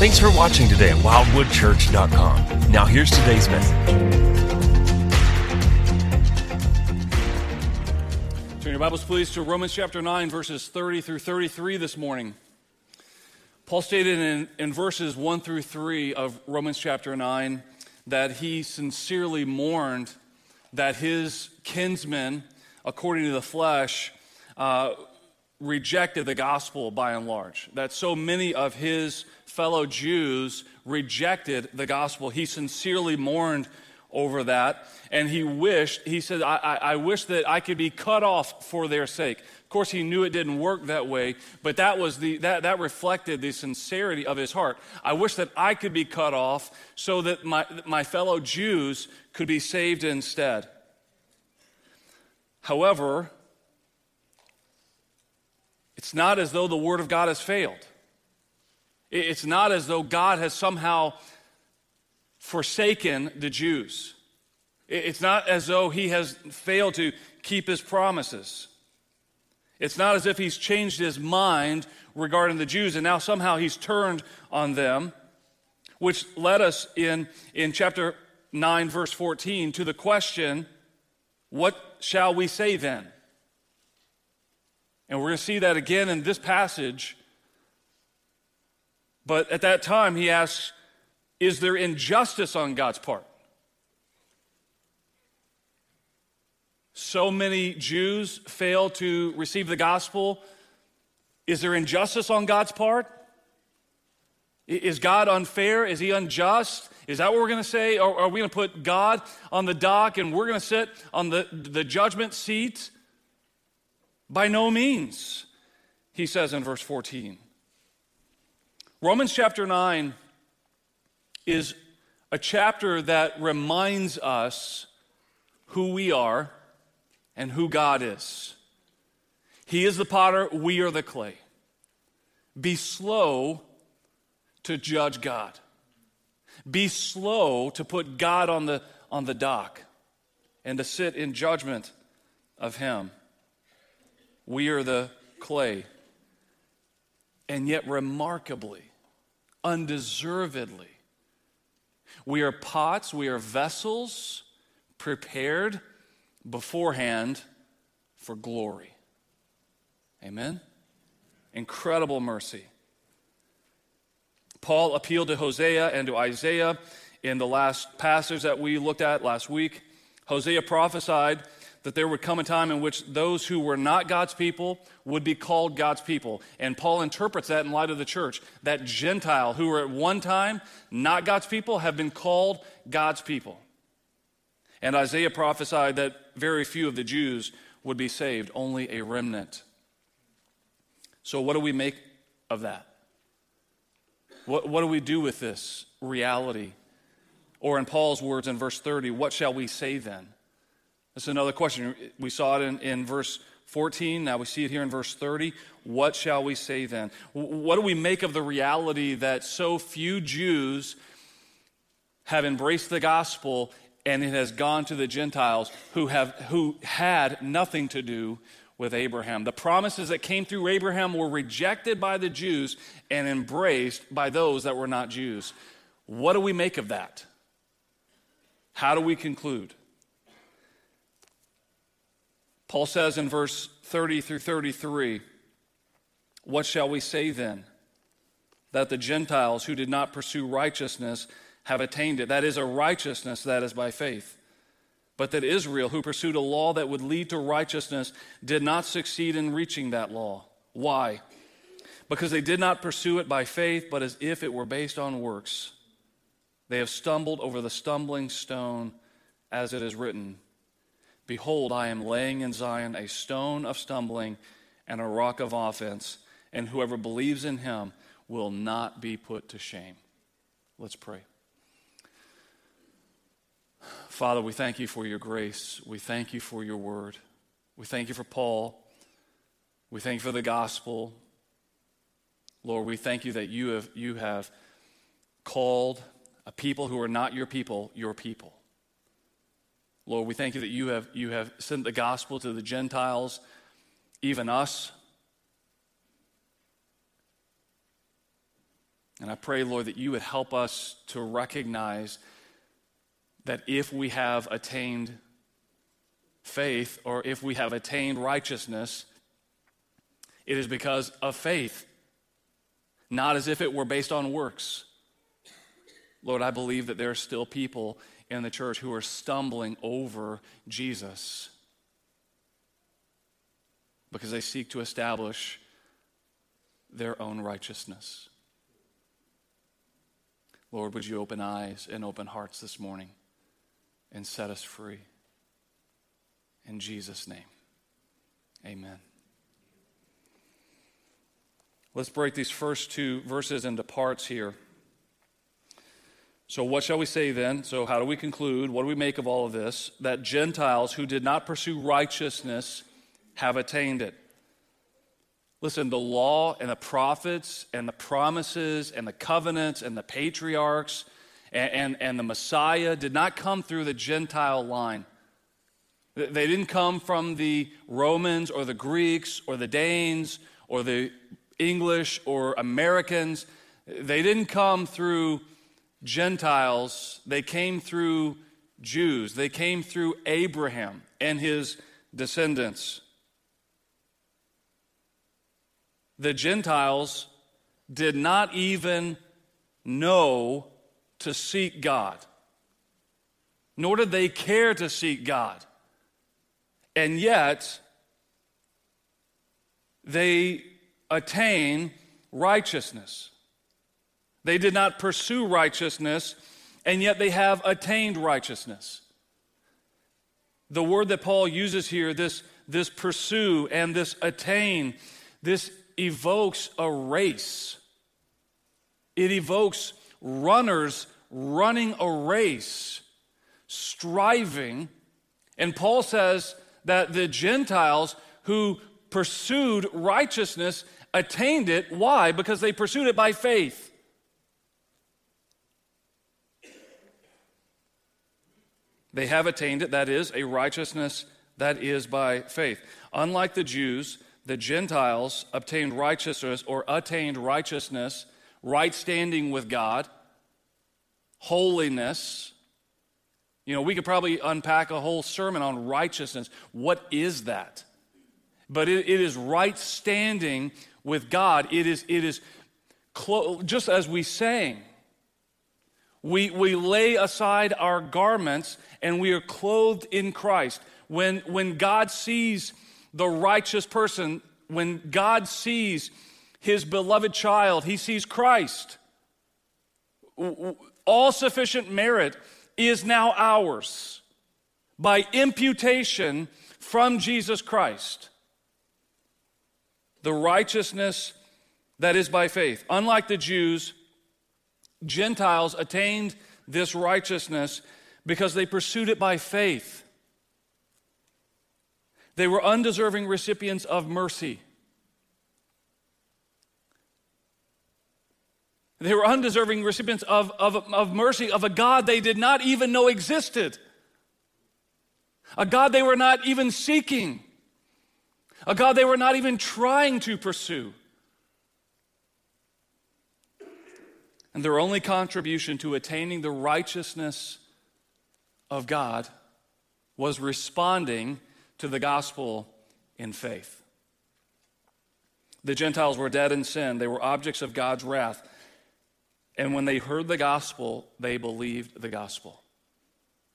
Thanks for watching today at wildwoodchurch.com. Now, here's today's message. Turn your Bibles, please, to Romans chapter 9, verses 30 through 33 this morning. Paul stated in, in verses 1 through 3 of Romans chapter 9 that he sincerely mourned that his kinsmen, according to the flesh, uh, rejected the gospel by and large. That so many of his fellow Jews rejected the gospel. He sincerely mourned over that, and he wished, he said, I, I, I, wish that I could be cut off for their sake. Of course, he knew it didn't work that way, but that, was the, that, that reflected the sincerity of his heart. I wish that I could be cut off so that my, my fellow Jews could be saved instead. However, it's not as though the Word of God has failed. It's not as though God has somehow forsaken the Jews. It's not as though he has failed to keep his promises. It's not as if he's changed his mind regarding the Jews and now somehow he's turned on them, which led us in, in chapter 9, verse 14, to the question what shall we say then? And we're going to see that again in this passage. But at that time, he asks, Is there injustice on God's part? So many Jews fail to receive the gospel. Is there injustice on God's part? Is God unfair? Is he unjust? Is that what we're going to say? Or are we going to put God on the dock and we're going to sit on the, the judgment seat? By no means, he says in verse 14. Romans chapter 9 is a chapter that reminds us who we are and who God is. He is the potter, we are the clay. Be slow to judge God. Be slow to put God on the, on the dock and to sit in judgment of Him. We are the clay. And yet, remarkably, undeservedly, we are pots, we are vessels prepared beforehand for glory. Amen? Incredible mercy. Paul appealed to Hosea and to Isaiah in the last passage that we looked at last week. Hosea prophesied that there would come a time in which those who were not God's people would be called God's people. And Paul interprets that in light of the church that Gentile who were at one time not God's people have been called God's people. And Isaiah prophesied that very few of the Jews would be saved, only a remnant. So, what do we make of that? What, what do we do with this reality? Or, in Paul's words in verse 30, what shall we say then? That's another question. We saw it in, in verse 14. Now we see it here in verse 30. What shall we say then? What do we make of the reality that so few Jews have embraced the gospel and it has gone to the Gentiles who, have, who had nothing to do with Abraham? The promises that came through Abraham were rejected by the Jews and embraced by those that were not Jews. What do we make of that? How do we conclude? Paul says in verse 30 through 33 What shall we say then? That the Gentiles who did not pursue righteousness have attained it. That is a righteousness that is by faith. But that Israel, who pursued a law that would lead to righteousness, did not succeed in reaching that law. Why? Because they did not pursue it by faith, but as if it were based on works. They have stumbled over the stumbling stone, as it is written. Behold, I am laying in Zion a stone of stumbling and a rock of offense, and whoever believes in him will not be put to shame. Let's pray. Father, we thank you for your grace. We thank you for your word. We thank you for Paul. We thank you for the gospel. Lord, we thank you that you have, you have called a people who are not your people, your people. Lord, we thank you that you have, you have sent the gospel to the Gentiles, even us. And I pray, Lord, that you would help us to recognize that if we have attained faith or if we have attained righteousness, it is because of faith, not as if it were based on works. Lord, I believe that there are still people in the church who are stumbling over Jesus because they seek to establish their own righteousness. Lord, would you open eyes and open hearts this morning and set us free? In Jesus' name, amen. Let's break these first two verses into parts here. So, what shall we say then? So, how do we conclude? What do we make of all of this? That Gentiles who did not pursue righteousness have attained it. Listen, the law and the prophets and the promises and the covenants and the patriarchs and, and, and, the Messiah did not come through the Gentile line. They didn't come from the Romans or the Greeks or the Danes or the English or Americans. They didn't come through Gentiles. They came through Jews. They came through Abraham and his descendants. the Gentiles did not even know to seek God, nor did they care to seek God. And yet, they attain righteousness. They did not pursue righteousness, and yet they have attained righteousness. The word that Paul uses here, this, this pursue and this attain, this evokes a race. It evokes runners running a race, striving. And Paul says that the Gentiles who pursued righteousness attained it. Why? Because they pursued it by faith. They have attained it, that is, a righteousness that is by faith. Unlike the Jews, the Gentiles obtained righteousness or attained righteousness, right standing with God, holiness. You know, we could probably unpack a whole sermon on righteousness. What is that? But it, it is right standing with God. It is, it is clo- just as we sang. We, we lay aside our garments and we are clothed in Christ. When, when God sees the righteous person, when God sees his beloved child, he sees Christ. All sufficient merit is now ours by imputation from Jesus Christ. The righteousness that is by faith. Unlike the Jews, Gentiles attained this righteousness because they pursued it by faith. They were undeserving recipients of mercy. They were undeserving recipients of, of, of mercy of a God they did not even know existed, a God they were not even seeking, a God they were not even trying to pursue. And their only contribution to attaining the righteousness of God was responding to the gospel in faith. The Gentiles were dead in sin, they were objects of God's wrath. And when they heard the gospel, they believed the gospel.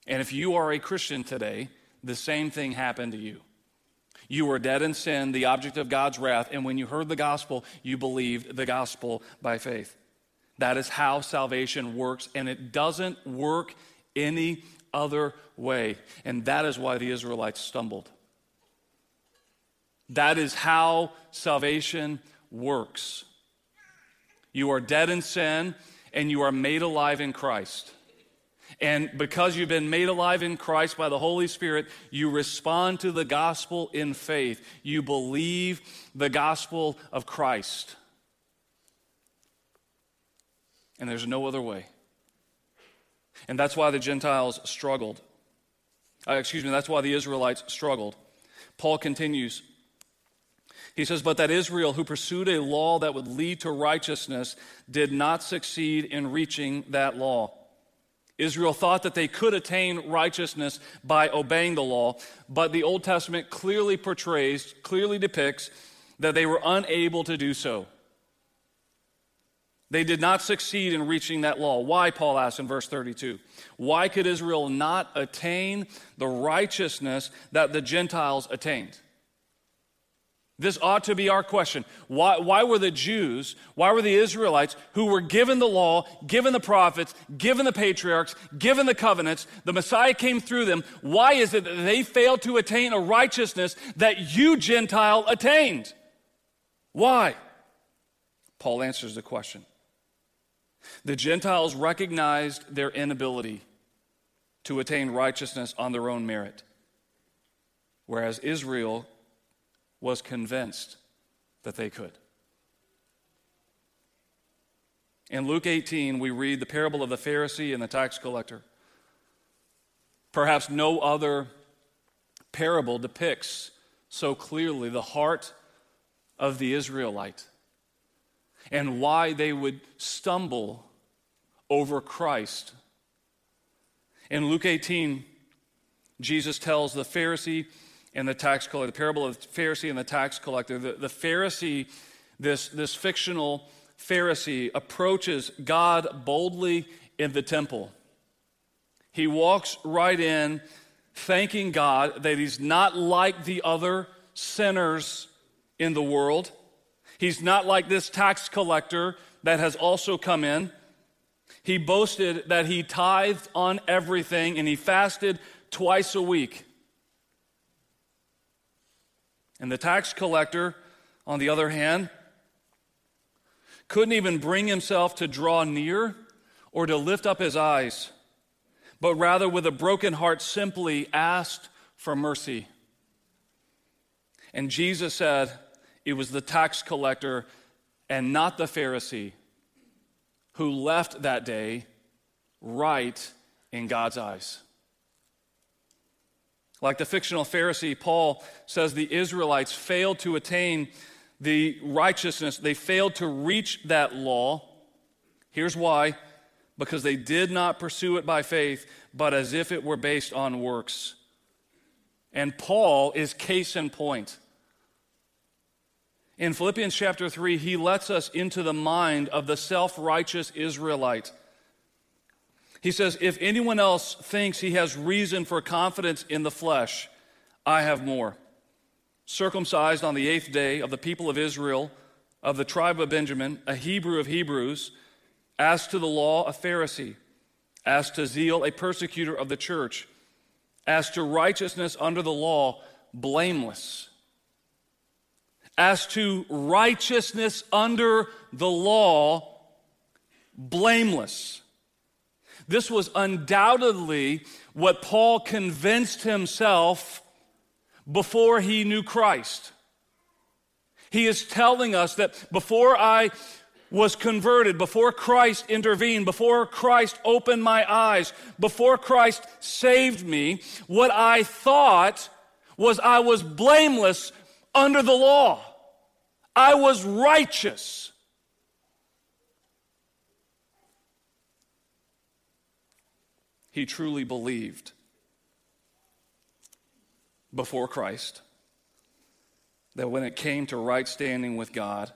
And if you are a Christian today, the same thing happened to you. You were dead in sin, the object of God's wrath, and when you heard the gospel, you believed the gospel by faith. That is how salvation works, and it doesn't work any other way. And that is why the Israelites stumbled. That is how salvation works. You are dead in sin and you are made alive in Christ. And because you've been made alive in Christ by the Holy Spirit, you respond to the gospel in faith. You believe the gospel of Christ. And there's no other way. And that's why the Gentiles struggled. Uh, excuse me, that's why the Israelites struggled. Paul continues He says, But that Israel, who pursued a law that would lead to righteousness, did not succeed in reaching that law. Israel thought that they could attain righteousness by obeying the law, but the Old Testament clearly portrays, clearly depicts that they were unable to do so. They did not succeed in reaching that law. Why, Paul asks in verse 32? Why could Israel not attain the righteousness that the Gentiles attained? This ought to be our question. Why, why, were the Jews, why were the Israelites who were given the law, given the prophets, given the patriarchs, given the covenants, the Messiah came through them, why is it that they failed to attain a righteousness that you, Gentile, attained? Why? Paul answers the question. The Gentiles recognized their inability to attain righteousness on their own merit, whereas Israel was convinced that they could. In Luke 18, we read the parable of the Pharisee and the tax collector. Perhaps no other parable depicts so clearly the heart of the Israelite and why they would stumble over Christ. In Luke 18, Jesus tells the Pharisee and the tax collector, the parable of the Pharisee and the tax collector. The, the Pharisee, this, this fictional Pharisee, approaches God boldly in the temple. He walks right in, thanking God that he's not like the other sinners in the world. He's not like this tax collector that has also come in. He boasted that he tithed on everything and he fasted twice a week. And the tax collector, on the other hand, couldn't even bring himself to draw near or to lift up his eyes, but rather with a broken heart simply asked for mercy. And Jesus said it was the tax collector and not the Pharisee who left that day right in God's eyes. Like the fictional Pharisee, Paul says the Israelites failed to attain the righteousness, they failed to reach that law. Here's why because they did not pursue it by faith, but as if it were based on works. And Paul is case in point. In Philippians chapter 3, he lets us into the mind of the self righteous Israelite. He says, If anyone else thinks he has reason for confidence in the flesh, I have more. Circumcised on the eighth day of the people of Israel, of the tribe of Benjamin, a Hebrew of Hebrews, as to the law, a Pharisee, as to zeal, a persecutor of the church, as to righteousness under the law, blameless. As to righteousness under the law, blameless. This was undoubtedly what Paul convinced himself before he knew Christ. He is telling us that before I was converted, before Christ intervened, before Christ opened my eyes, before Christ saved me, what I thought was I was blameless under the law. I was righteous. he truly believed before Christ that when it came to right standing with God,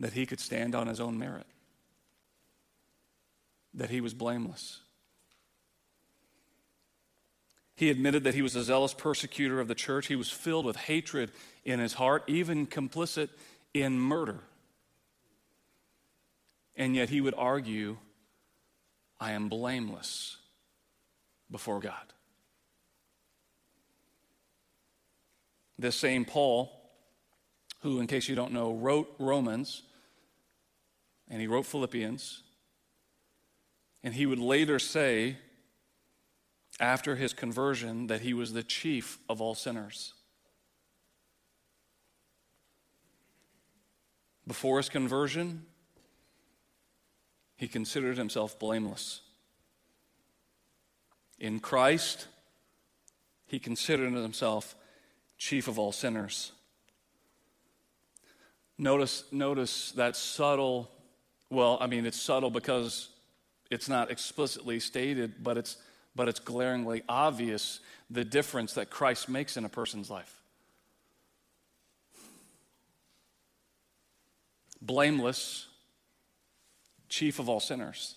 that he could stand on his own merit, that he was blameless. He admitted that he was a zealous persecutor of the church. He was filled with hatred in his heart, even complicit in murder. And yet he would argue I am blameless before God. This same Paul, who, in case you don't know, wrote Romans and he wrote Philippians, and he would later say, after his conversion, that he was the chief of all sinners. Before his conversion, he considered himself blameless. In Christ, he considered himself chief of all sinners. Notice, notice that subtle, well, I mean, it's subtle because it's not explicitly stated, but it's, but it's glaringly obvious the difference that Christ makes in a person's life. Blameless, chief of all sinners.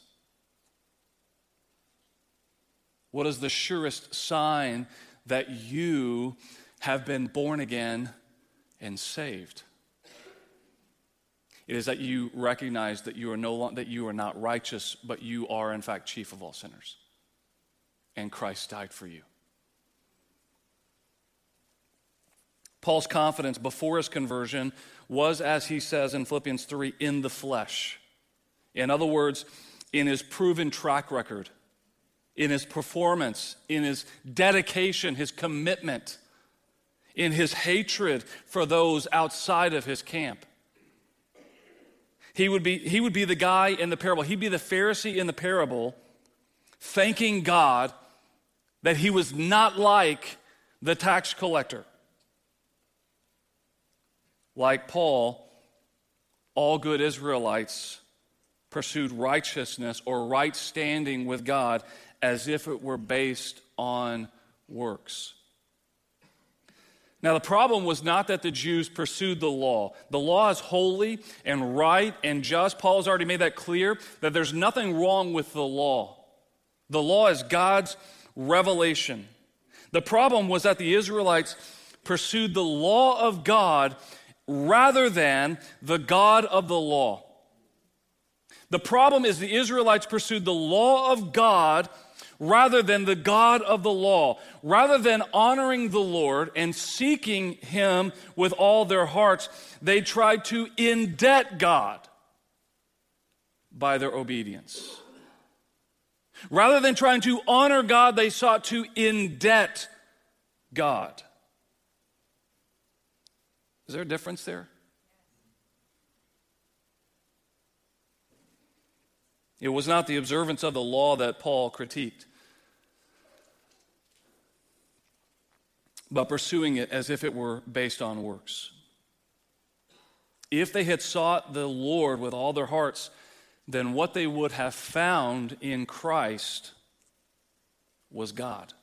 What is the surest sign that you have been born again and saved? It is that you recognize that you are no that you are not righteous, but you are in fact chief of all sinners. And Christ died for you. Paul's confidence before his conversion was, as he says in Philippians 3, in the flesh. In other words, in his proven track record, in his performance, in his dedication, his commitment, in his hatred for those outside of his camp. He would be, he would be the guy in the parable, he'd be the Pharisee in the parable, thanking God that he was not like the tax collector. Like Paul, all good Israelites pursued righteousness or right standing with God as if it were based on works. Now, the problem was not that the Jews pursued the law. The law is holy and right and just. Paul has already made that clear that there's nothing wrong with the law. The law is God's revelation. The problem was that the Israelites pursued the law of God rather than the God of the law. The problem is the Israelites pursued the law of God rather than the God of the law. Rather than honoring the Lord and seeking Him with all their hearts, they tried to indebt God by their obedience. Rather than trying to honor God, they sought to indebt God. Is there a difference there? It was not the observance of the law that Paul critiqued, but pursuing it as if it were based on works. If they had sought the Lord with all their hearts, then what they would have found in Christ was God.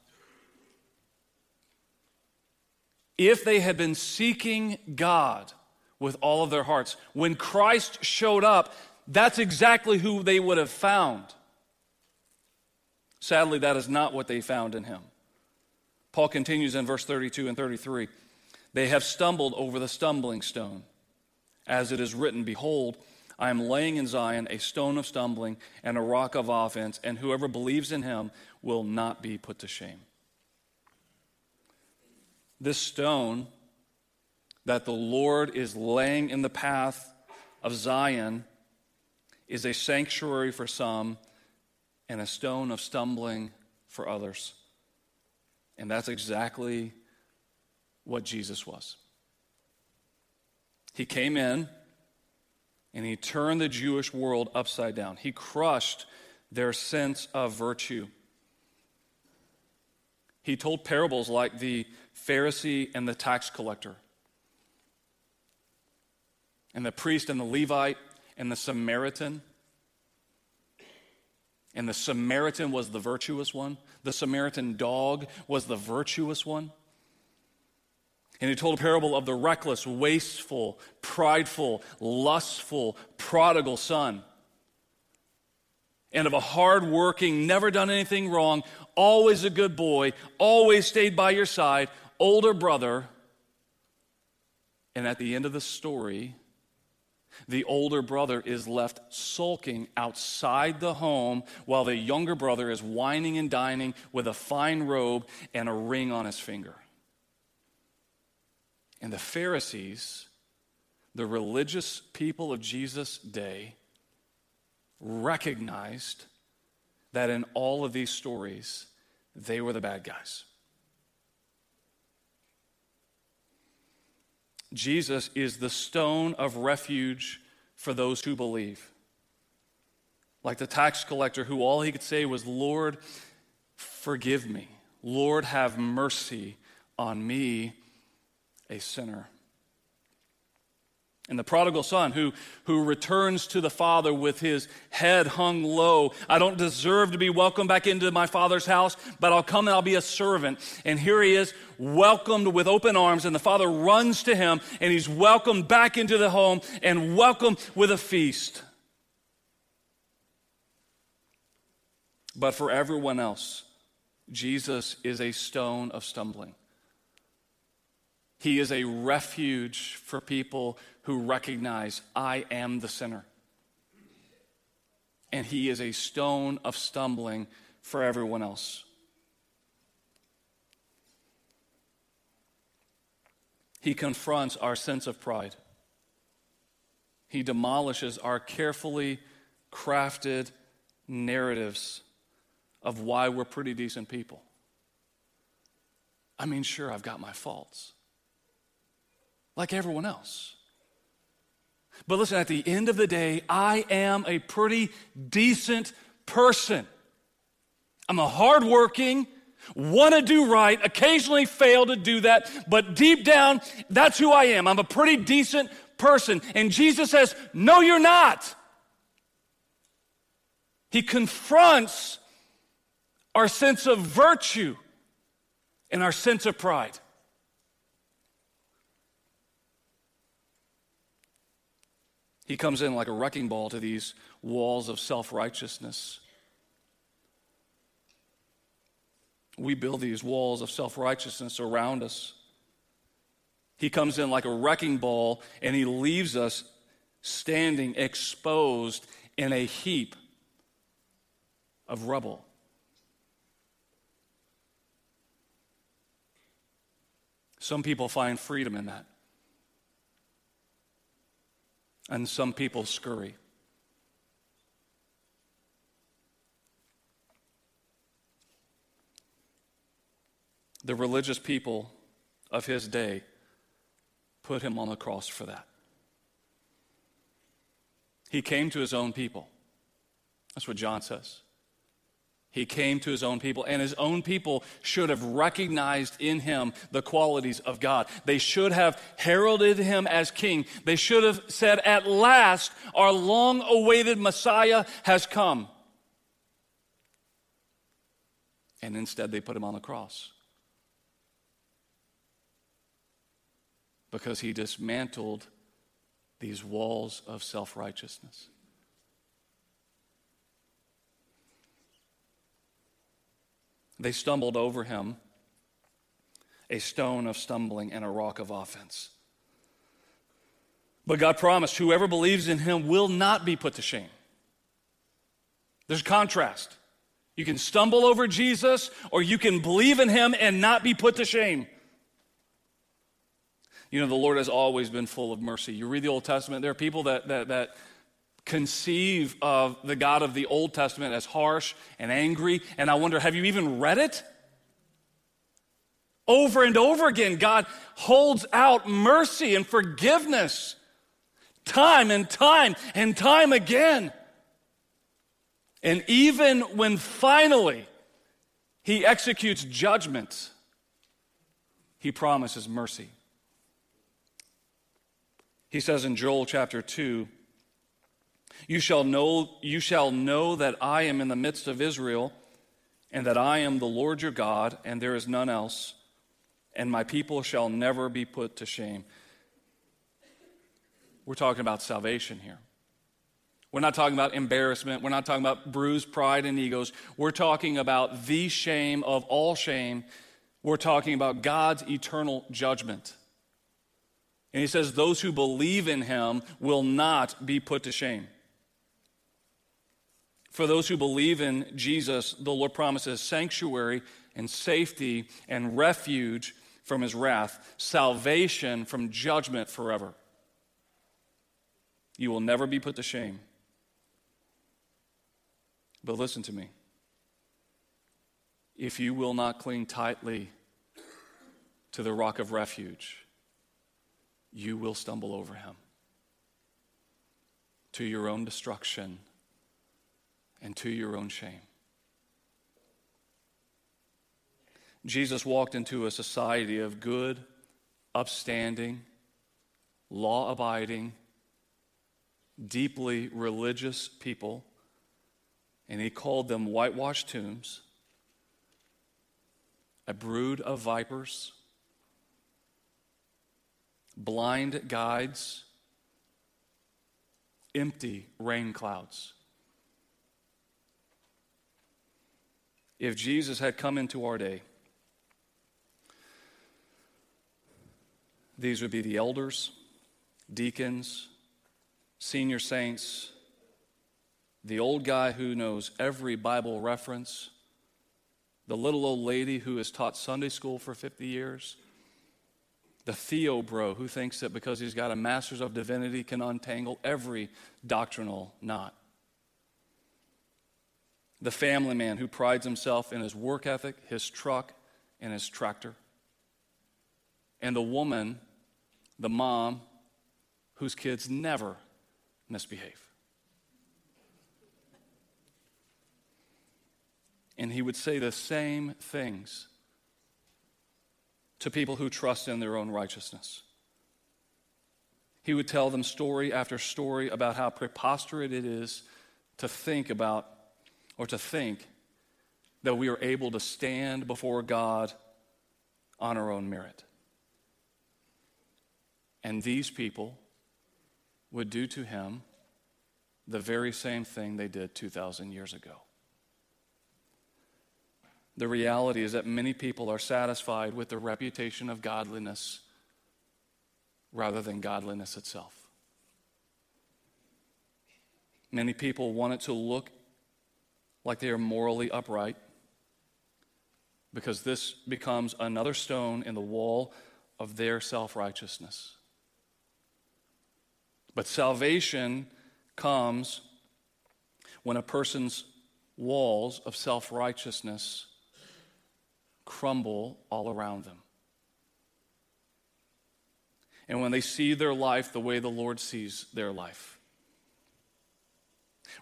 If they had been seeking God with all of their hearts, when Christ showed up, that's exactly who they would have found. Sadly, that is not what they found in him. Paul continues in verse 32 and 33 They have stumbled over the stumbling stone. As it is written, Behold, I am laying in Zion a stone of stumbling and a rock of offense, and whoever believes in him will not be put to shame. This stone that the Lord is laying in the path of Zion is a sanctuary for some and a stone of stumbling for others. And that's exactly what Jesus was. He came in and he turned the Jewish world upside down. He crushed their sense of virtue. He told parables like the Pharisee and the tax collector, and the priest and the Levite and the Samaritan. And the Samaritan was the virtuous one. The Samaritan dog was the virtuous one. And he told a parable of the reckless, wasteful, prideful, lustful, prodigal son. And of a hardworking, never done anything wrong, always a good boy, always stayed by your side, older brother. And at the end of the story, the older brother is left sulking outside the home while the younger brother is wining and dining with a fine robe and a ring on his finger. And the Pharisees, the religious people of Jesus' day, recognized that in all of these stories, they were the bad guys. Jesus is the stone of refuge for those who believe. Like the tax collector, who all he could say was, Lord, forgive me. Lord, have mercy on me, a sinner. And the prodigal son who, who returns to the father with his head hung low. I don't deserve to be welcomed back into my father's house, but I'll come and I'll be a servant. And here he is, welcomed with open arms, and the father runs to him, and he's welcomed back into the home and welcomed with a feast. But for everyone else, Jesus is a stone of stumbling. He is a refuge for people who recognize, I am the sinner. And he is a stone of stumbling for everyone else. He confronts our sense of pride. He demolishes our carefully crafted narratives of why we're pretty decent people. I mean, sure, I've got my faults, like everyone else. But listen, at the end of the day, I am a pretty decent person. I'm a hardworking, want to do right, occasionally fail to do that, but deep down, that's who I am. I'm a pretty decent person. And Jesus says, No, you're not. He confronts our sense of virtue and our sense of pride. He comes in like a wrecking ball to these walls of self righteousness. We build these walls of self righteousness around us. He comes in like a wrecking ball and he leaves us standing exposed in a heap of rubble. Some people find freedom in that. And some people scurry. The religious people of his day put him on the cross for that. He came to his own people. That's what John says. He came to his own people, and his own people should have recognized in him the qualities of God. They should have heralded him as king. They should have said, At last, our long awaited Messiah has come. And instead, they put him on the cross. Because he dismantled these walls of self righteousness. They stumbled over him, a stone of stumbling and a rock of offense. But God promised whoever believes in him will not be put to shame. There's contrast. You can stumble over Jesus, or you can believe in him and not be put to shame. You know, the Lord has always been full of mercy. You read the Old Testament, there are people that, that, that conceive of the God of the Old Testament as harsh and angry. And I wonder, have you even read it? Over and over again, God holds out mercy and forgiveness time and time and time again. And even when finally he executes judgment, he promises mercy. He says in Joel chapter 2, you shall know, you shall know that I am in the midst of Israel, and that I am the Lord your God, and there is none else, and my people shall never be put to shame. We're talking about salvation here. We're not talking about embarrassment. We're not talking about bruised pride and egos. We're talking about the shame of all shame. We're talking about God's eternal judgment. And he says, Those who believe in him will not be put to shame. For those who believe in Jesus, the Lord promises sanctuary and safety and refuge from his wrath, salvation from judgment forever. You will never be put to shame. But listen to me. If you will not cling tightly to the rock of refuge, you will stumble over him to your own destruction and to your own shame. Jesus walked into a society of good, upstanding, law abiding deeply religious people, and he called them whitewashed tombs, a brood of vipers, blind guides, empty rain clouds. If Jesus had come into our day, these would be the elders, deacons, senior saints, the old guy who knows every Bible reference, the little old lady who has taught Sunday school for 50 years, the Theo bro who thinks that because he's got a master's of divinity can untangle every doctrinal knot. The family man who prides himself in his work ethic, his truck, and his tractor. And the woman, the mom, whose kids never misbehave. And he would say the same things to people who trust in their own righteousness. He would tell them story after story about how preposterous it is to think about or to think that we are able to stand before God on our own merit. And these people would do to him the very same thing they did 2,000 years ago. The reality is that many people are satisfied with the reputation of godliness rather than godliness itself. Many people want it to look like they are morally upright because this becomes another stone in the wall of their self righteousness. But salvation comes when a person's walls of self righteousness crumble all around them. And when they see their life the way the Lord sees their life.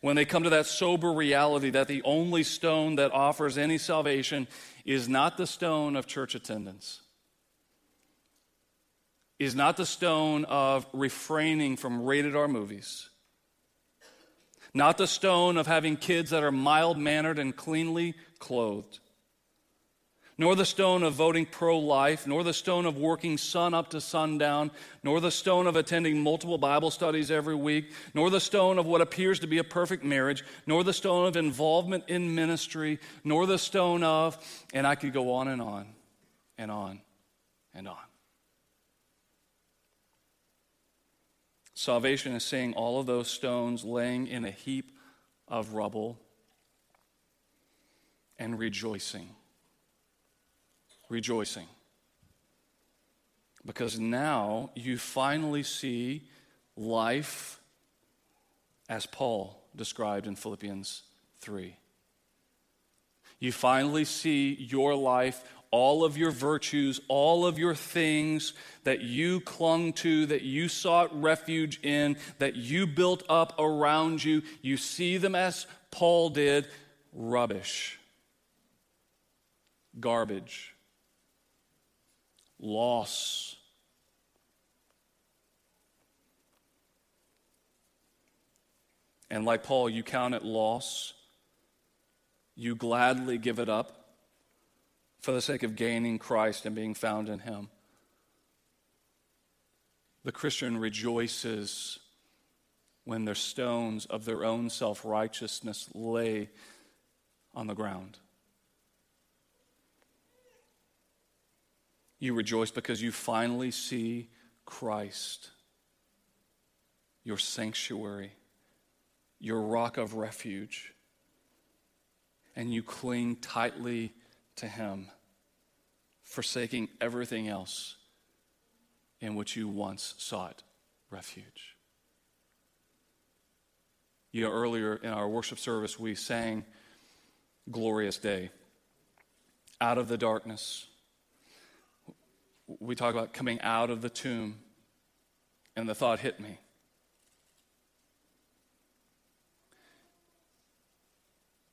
When they come to that sober reality that the only stone that offers any salvation is not the stone of church attendance, is not the stone of refraining from rated R movies, not the stone of having kids that are mild mannered and cleanly clothed nor the stone of voting pro life, nor the stone of working sun up to sundown, nor the stone of attending multiple Bible studies every week, nor the stone of what appears to be a perfect marriage, nor the stone of involvement in ministry, nor the stone of, and I could go on and on and on and on. Salvation is seeing all of those stones laying in a heap of rubble and rejoicing rejoicing. Because now you finally see life as Paul described in Philippians 3. You finally see your life, all of your virtues, all of your things that you clung to, that you sought refuge in, that you built up around you. You see them as Paul did rubbish, garbage loss. And like Paul, you count it loss. You gladly give it up for the sake of gaining Christ and being found in Him. The Christian rejoices when their stones of their own self righteousness lay on the ground. You rejoice because you finally see Christ, your sanctuary, your rock of refuge, and you cling tightly to Him, forsaking everything else in which you once sought refuge. You know, earlier in our worship service, we sang Glorious Day. Out of the darkness, we talk about coming out of the tomb, and the thought hit me.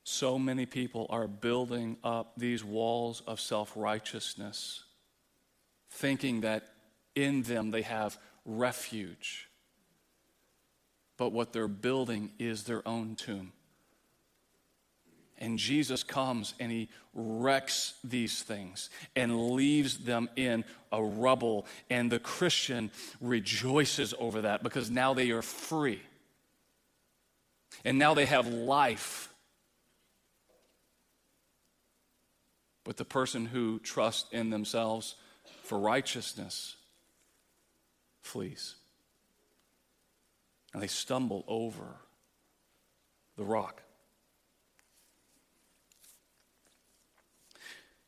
So many people are building up these walls of self righteousness, thinking that in them they have refuge. but what they're building is their own tomb. And Jesus comes and he wrecks these things and leaves them in a rubble. And the Christian rejoices over that because now they are free. And now they have life. But the person who trusts in themselves for righteousness flees. And they stumble over the rock.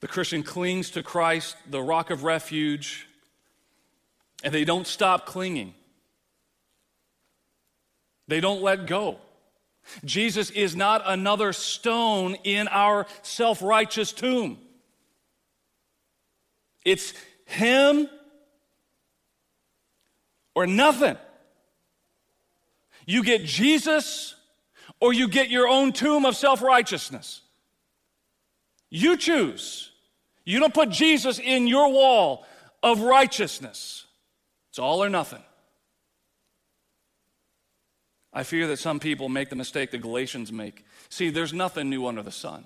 The Christian clings to Christ, the rock of refuge, and they don't stop clinging. They don't let go. Jesus is not another stone in our self righteous tomb. It's Him or nothing. You get Jesus or you get your own tomb of self righteousness. You choose. You don't put Jesus in your wall of righteousness. It's all or nothing. I fear that some people make the mistake the Galatians make. See, there's nothing new under the sun.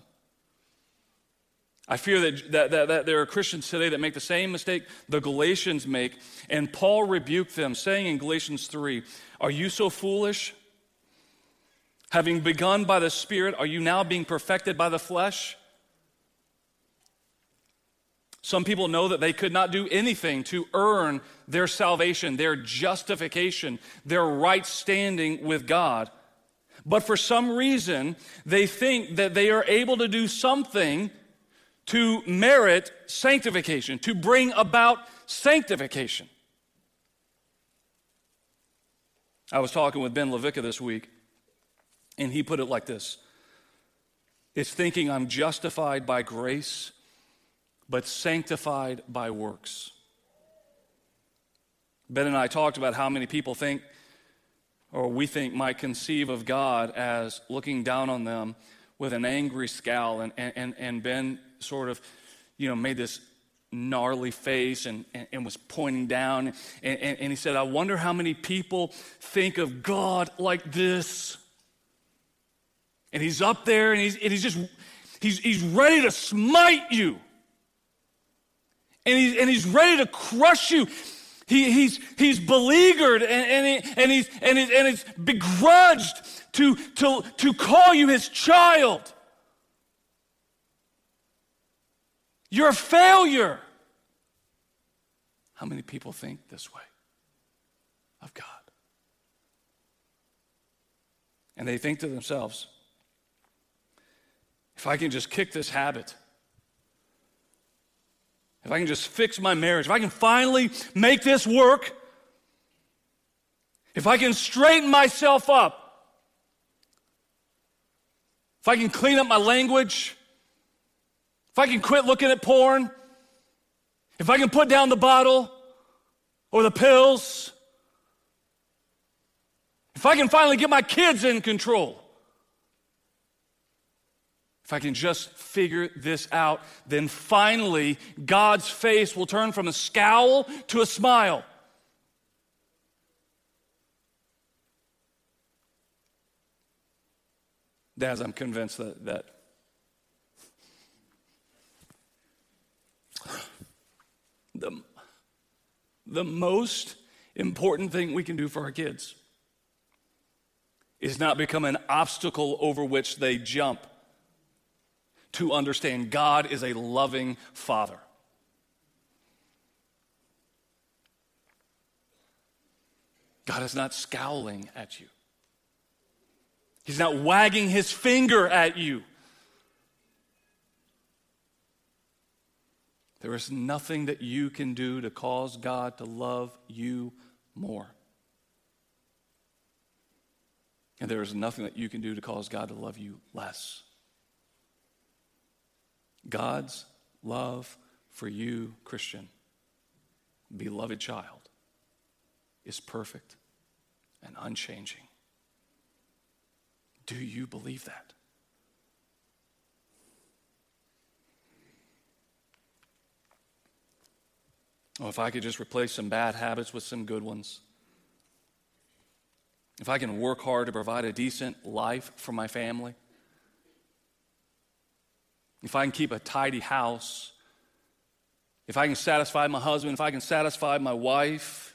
I fear that, that, that, that, there are Christians today that make the same mistake the Galatians make, and Paul rebuked them, saying in Galatians 3 Are you so foolish? Having begun by the Spirit, are you now being perfected by the flesh? Some people know that they could not do anything to earn their salvation, their justification, their right standing with God. But for some reason, they think that they are able to do something to merit sanctification, to bring about sanctification. I was talking with Ben Levicka this week, and he put it like this It's thinking I'm justified by grace but sanctified by works. Ben and I talked about how many people think, or we think, might conceive of God as looking down on them with an angry scowl. And, and, and Ben sort of, you know, made this gnarly face and, and, and was pointing down. And, and, and he said, I wonder how many people think of God like this. And he's up there and he's, and he's just, he's, he's ready to smite you and he's, and he's ready to crush you. He, he's, he's beleaguered and, and, he, and, he's, and, he's, and he's begrudged to, to, to call you his child. You're a failure. How many people think this way of God? And they think to themselves, if I can just kick this habit, if I can just fix my marriage, if I can finally make this work, if I can straighten myself up, if I can clean up my language, if I can quit looking at porn, if I can put down the bottle or the pills, if I can finally get my kids in control, if I can just figure this out, then finally God's face will turn from a scowl to a smile. Daz, I'm convinced that, that the, the most important thing we can do for our kids is not become an obstacle over which they jump to understand God is a loving Father. God is not scowling at you. He's not wagging his finger at you. There is nothing that you can do to cause God to love you more. And there is nothing that you can do to cause God to love you less. God's love for you, Christian, beloved child, is perfect and unchanging. Do you believe that? Oh, if I could just replace some bad habits with some good ones. if I can work hard to provide a decent life for my family, if I can keep a tidy house, if I can satisfy my husband, if I can satisfy my wife,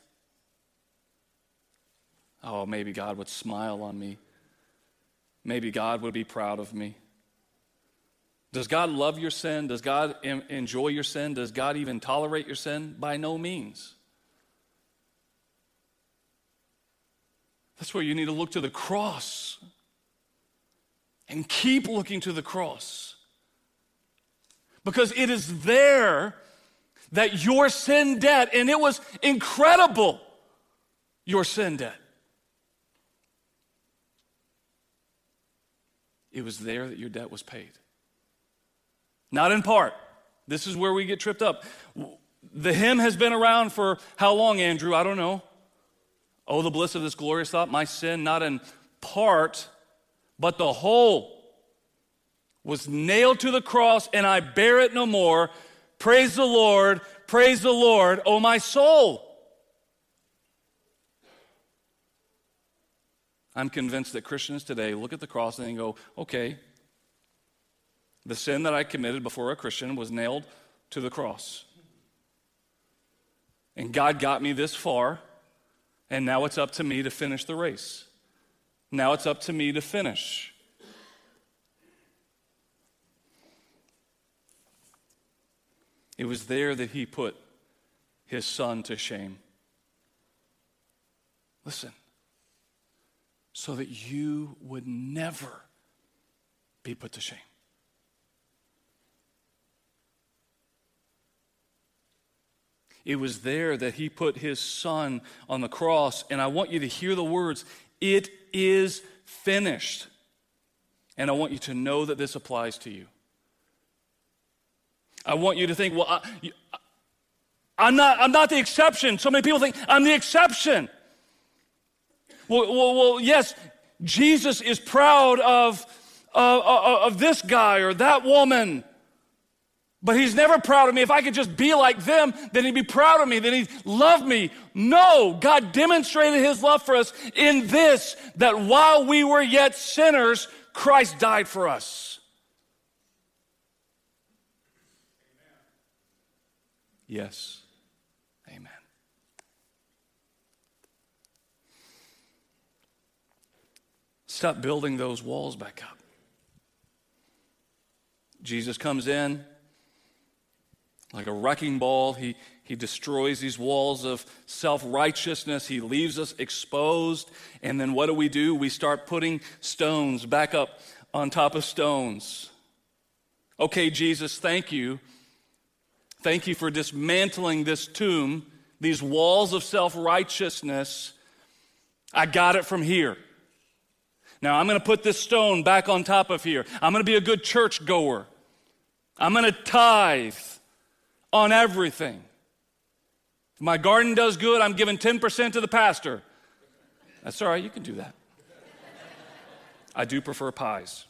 oh, maybe God would smile on me. Maybe God would be proud of me. Does God love your sin? Does God enjoy your sin? Does God even tolerate your sin? By no means. That's where you need to look to the cross and keep looking to the cross. Because it is there that your sin debt, and it was incredible, your sin debt. It was there that your debt was paid. Not in part. This is where we get tripped up. The hymn has been around for how long, Andrew? I don't know. Oh, the bliss of this glorious thought, my sin, not in part, but the whole, was nailed to the cross, and I bear it no more. Praise the Lord, praise the Lord, oh my soul. I'm convinced that Christians today look at the cross and they go, okay, the sin that I committed before a Christian was nailed to the cross. And God got me this far, and now it's up to me to finish the race. Now it's up to me to finish. It was there that he put his son to shame. Listen, so that you would never be put to shame. It was there that he put his son on the cross. And I want you to hear the words it is finished. And I want you to know that this applies to you. I want you to think, well, I, am not, I'm not the exception. So many people think I'm the exception. Well, well, well yes, Jesus is proud of, of this guy or that woman. But he's never proud of me. If I could just be like them, then he'd be proud of me, then he'd love me. No, God demonstrated his love for us in this that while we were yet sinners, Christ died for us. Yes. Amen. Stop building those walls back up. Jesus comes in like a wrecking ball, he, he destroys these walls of self righteousness. He leaves us exposed. And then what do we do? We start putting stones back up on top of stones. Okay, Jesus, thank you. Thank you for dismantling this tomb, these walls of self righteousness. I got it from here. Now I'm going to put this stone back on top of here. I'm going to be a good church goer. I'm going to tithe on everything. If my garden does good, I'm giving 10% to the pastor. That's all right, you can do that. I do prefer pies.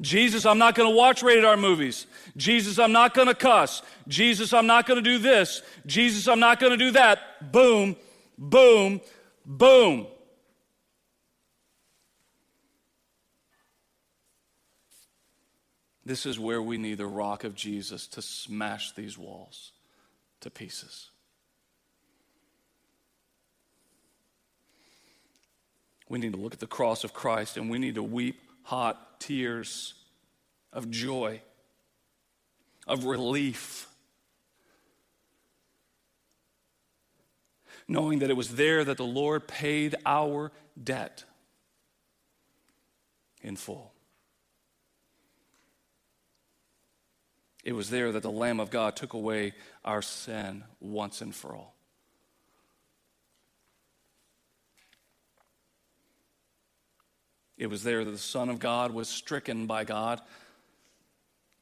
Jesus, I'm not going to watch rated R movies. Jesus, I'm not going to cuss. Jesus, I'm not going to do this. Jesus, I'm not going to do that. Boom, boom, boom. This is where we need the rock of Jesus to smash these walls to pieces. We need to look at the cross of Christ and we need to weep hot tears of joy, of relief, knowing that it was there that the Lord paid our debt in full. It was there that the Lamb of God took away our sin once and for all. It was there that the Son of God was stricken by God,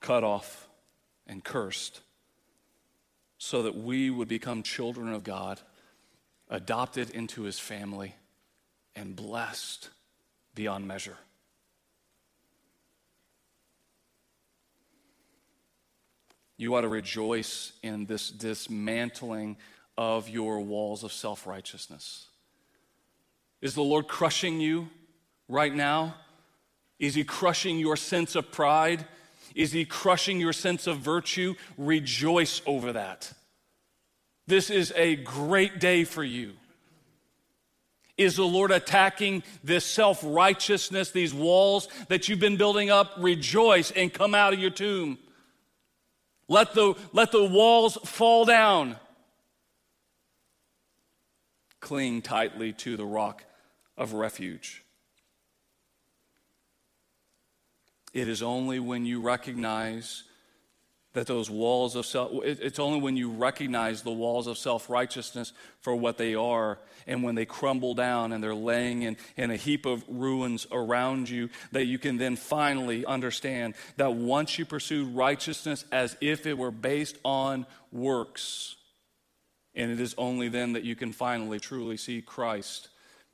cut off, and cursed, so that we would become children of God, adopted into his family, and blessed beyond measure. You ought to rejoice in this dismantling of your walls of self righteousness. Is the Lord crushing you right now? Is He crushing your sense of pride? Is He crushing your sense of virtue? Rejoice over that. This is a great day for you. Is the Lord attacking this self righteousness, these walls that you've been building up? Rejoice and come out of your tomb. Let the, let the walls fall down. Cling tightly to the rock of refuge. It is only when you recognize that those walls of self, it's only when you recognize the walls of self righteousness for what they are, and when they crumble down and they're laying in, in a heap of ruins around you, that you can then finally understand that once you pursue righteousness as if it were based on works, and it is only then that you can finally truly see Christ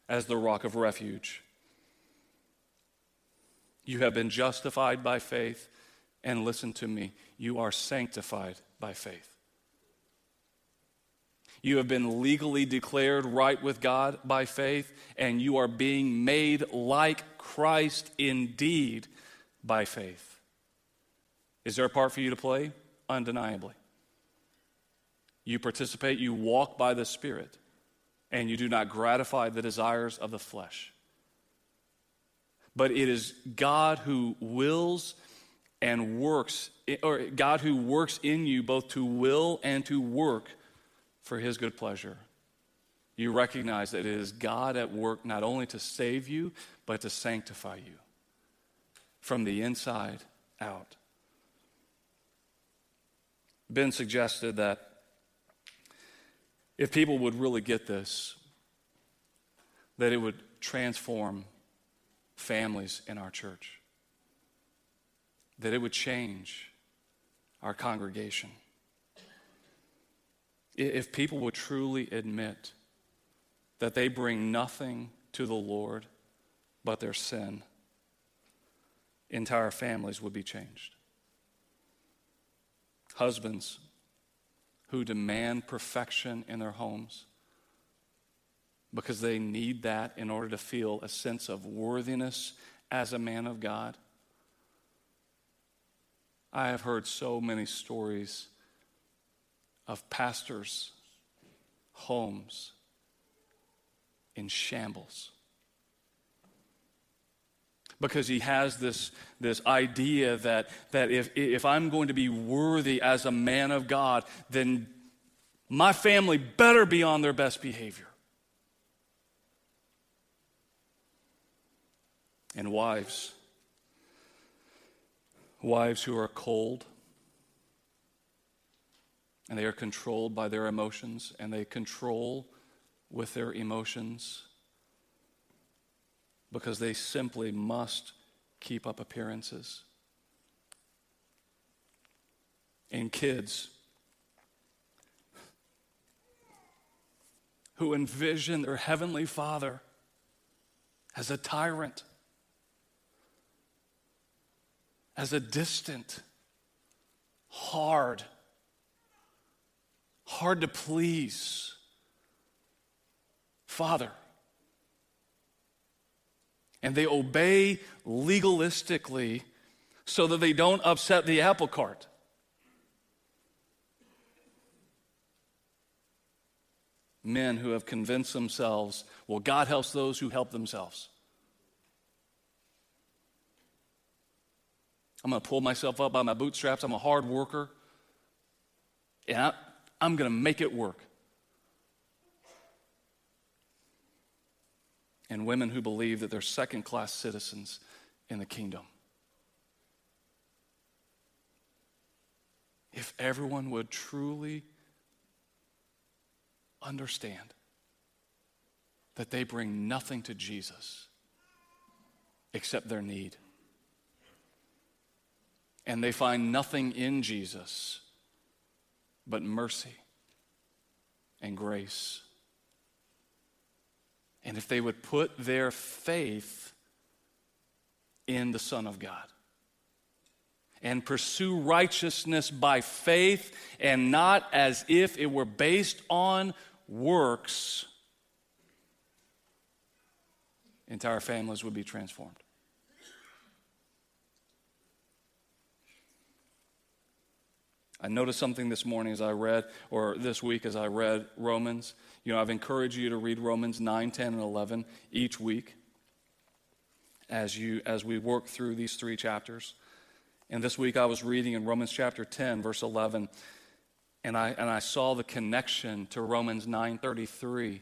as the rock of refuge. You have been justified by faith and listen to me, you are sanctified by faith. You have been legally declared right with God by faith, and you are being made like Christ indeed by faith. Is there a part for you to play? Undeniably. You participate, you walk by the Spirit, and you do not gratify the desires of the flesh. But it is God who wills and works, or God who works in you both to will and to work for his good pleasure. You recognize that it is God at work not only to save you, but to sanctify you from the inside out. Ben suggested that if people would really get this, that it would transform families in our church that it would change our congregation. If people would truly admit that they bring nothing to the Lord but their sin, entire families would be changed. Husbands who demand perfection in their homes because they need that in order to feel a sense of worthiness as a man of God I have heard so many stories of pastors' homes in shambles. Because he has this, this idea that, that if, if I'm going to be worthy as a man of God, then my family better be on their best behavior. And wives, wives who are cold and they are controlled by their emotions and they control with their emotions because they simply must keep up appearances. And kids who envision their heavenly father as a tyrant as a distant, hard, hard to please father. And they obey legalistically so that they don't upset the apple cart. Men who have convinced themselves, well, God helps those who help themselves. I'm going to pull myself up by my bootstraps. I'm a hard worker. And I, I'm going to make it work. And women who believe that they're second class citizens in the kingdom. If everyone would truly understand that they bring nothing to Jesus except their need and they find nothing in Jesus but mercy and grace. And if they would put their faith in the Son of God and pursue righteousness by faith and not as if it were based on works, entire families would be transformed. I noticed something this morning as I read, or this week as I read Romans. You know, I've encouraged you to read Romans 9, 10, and 11 each week as, you, as we work through these three chapters. And this week I was reading in Romans chapter 10, verse 11, and I, and I saw the connection to Romans 9.33.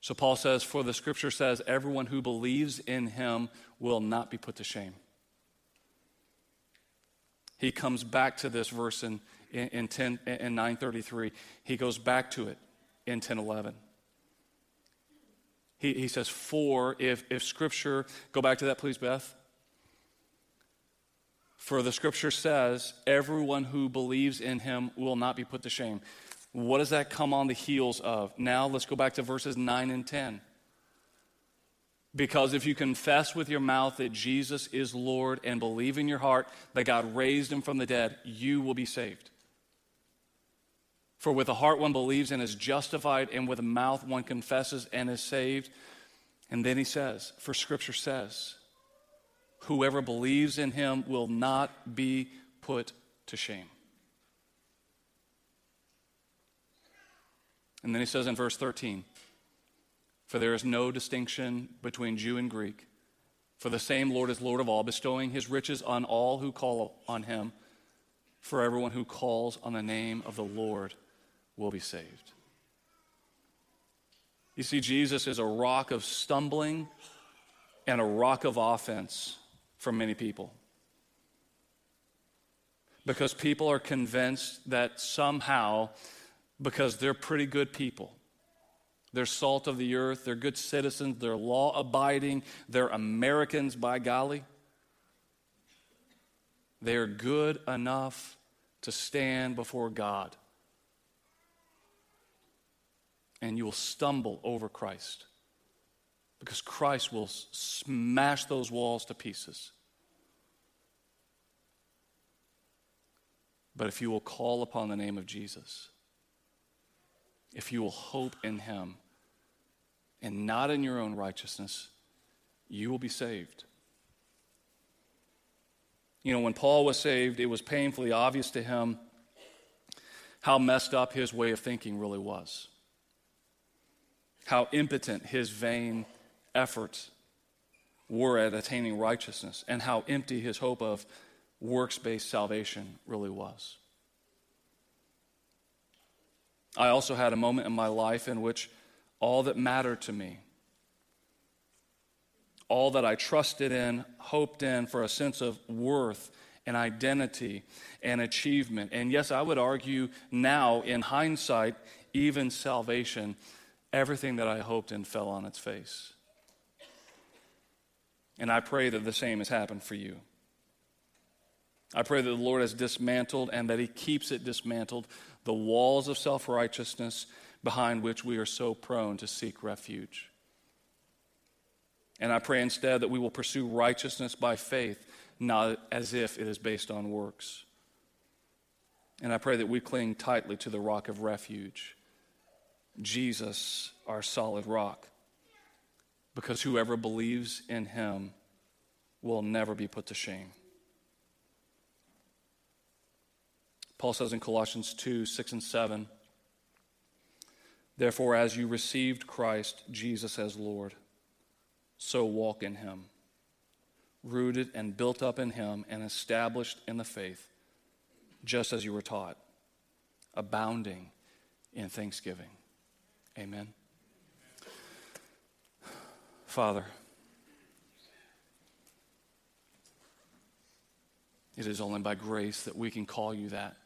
So Paul says, For the scripture says, everyone who believes in him will not be put to shame he comes back to this verse in, in, in, 10, in 933. He goes back to it in 1011. He, he says, For if, if Scripture, go back to that, please, Beth. For the Scripture says, everyone who believes in him will not be put to shame. What does that come on the heels of? Now let's go back to verses 9 and 10. Because if you confess with your mouth that Jesus is Lord and believe in your heart that God raised him from the dead, you will be saved. For with the heart one believes and is justified, and with the mouth one confesses and is saved. And then he says, For scripture says, whoever believes in him will not be put to shame. And then he says in verse 13, for there is no distinction between Jew and Greek. For the same Lord is Lord of all, bestowing his riches on all who call on him. For everyone who calls on the name of the Lord will be saved. You see, Jesus is a rock of stumbling and a rock of offense for many people. Because people are convinced that somehow, because they're pretty good people, they're salt of the earth. They're good citizens. They're law abiding. They're Americans, by golly. They are good enough to stand before God. And you will stumble over Christ because Christ will smash those walls to pieces. But if you will call upon the name of Jesus, if you will hope in Him, and not in your own righteousness, you will be saved. You know, when Paul was saved, it was painfully obvious to him how messed up his way of thinking really was, how impotent his vain efforts were at attaining righteousness, and how empty his hope of works based salvation really was. I also had a moment in my life in which all that mattered to me, all that I trusted in, hoped in for a sense of worth and identity and achievement. And yes, I would argue now, in hindsight, even salvation, everything that I hoped in fell on its face. And I pray that the same has happened for you. I pray that the Lord has dismantled and that He keeps it dismantled the walls of self righteousness behind which we are so prone to seek refuge. And I pray instead that we will pursue righteousness by faith, not as if it is based on works. And I pray that we cling tightly to the rock of refuge, Jesus, our solid rock, because whoever believes in him will never be put to shame. Paul says in Colossians 2 6 and 7, Therefore, as you received Christ Jesus as Lord, so walk in him, rooted and built up in him and established in the faith, just as you were taught, abounding in thanksgiving. Amen. Father, it is only by grace that we can call you that.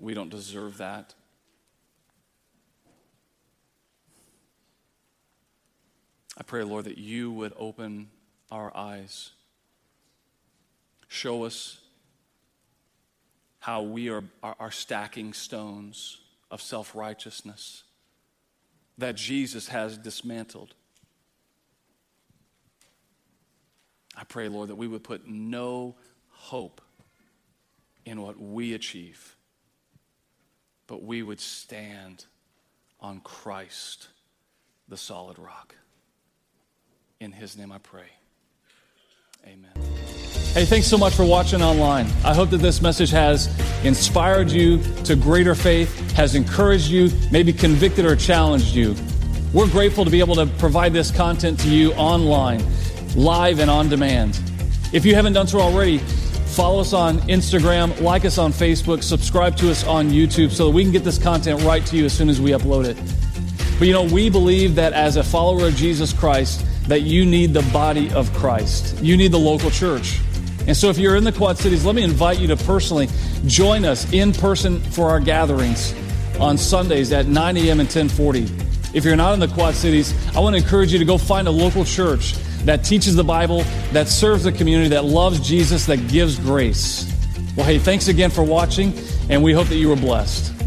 We don't deserve that. I pray, Lord, that you would open our eyes. Show us how we are, are, are stacking stones of self righteousness that Jesus has dismantled. I pray, Lord, that we would put no hope in what we achieve, but we would stand on Christ the solid rock. In his name I pray. Amen. Hey, thanks so much for watching online. I hope that this message has inspired you to greater faith, has encouraged you, maybe convicted or challenged you. We're grateful to be able to provide this content to you online, live and on demand. If you haven't done so already, follow us on Instagram, like us on Facebook, subscribe to us on YouTube so that we can get this content right to you as soon as we upload it. But you know, we believe that as a follower of Jesus Christ, that you need the body of Christ. You need the local church. And so if you're in the Quad Cities, let me invite you to personally join us in person for our gatherings on Sundays at 9 a.m. and 1040. If you're not in the Quad Cities, I want to encourage you to go find a local church that teaches the Bible, that serves the community, that loves Jesus, that gives grace. Well, hey, thanks again for watching, and we hope that you were blessed.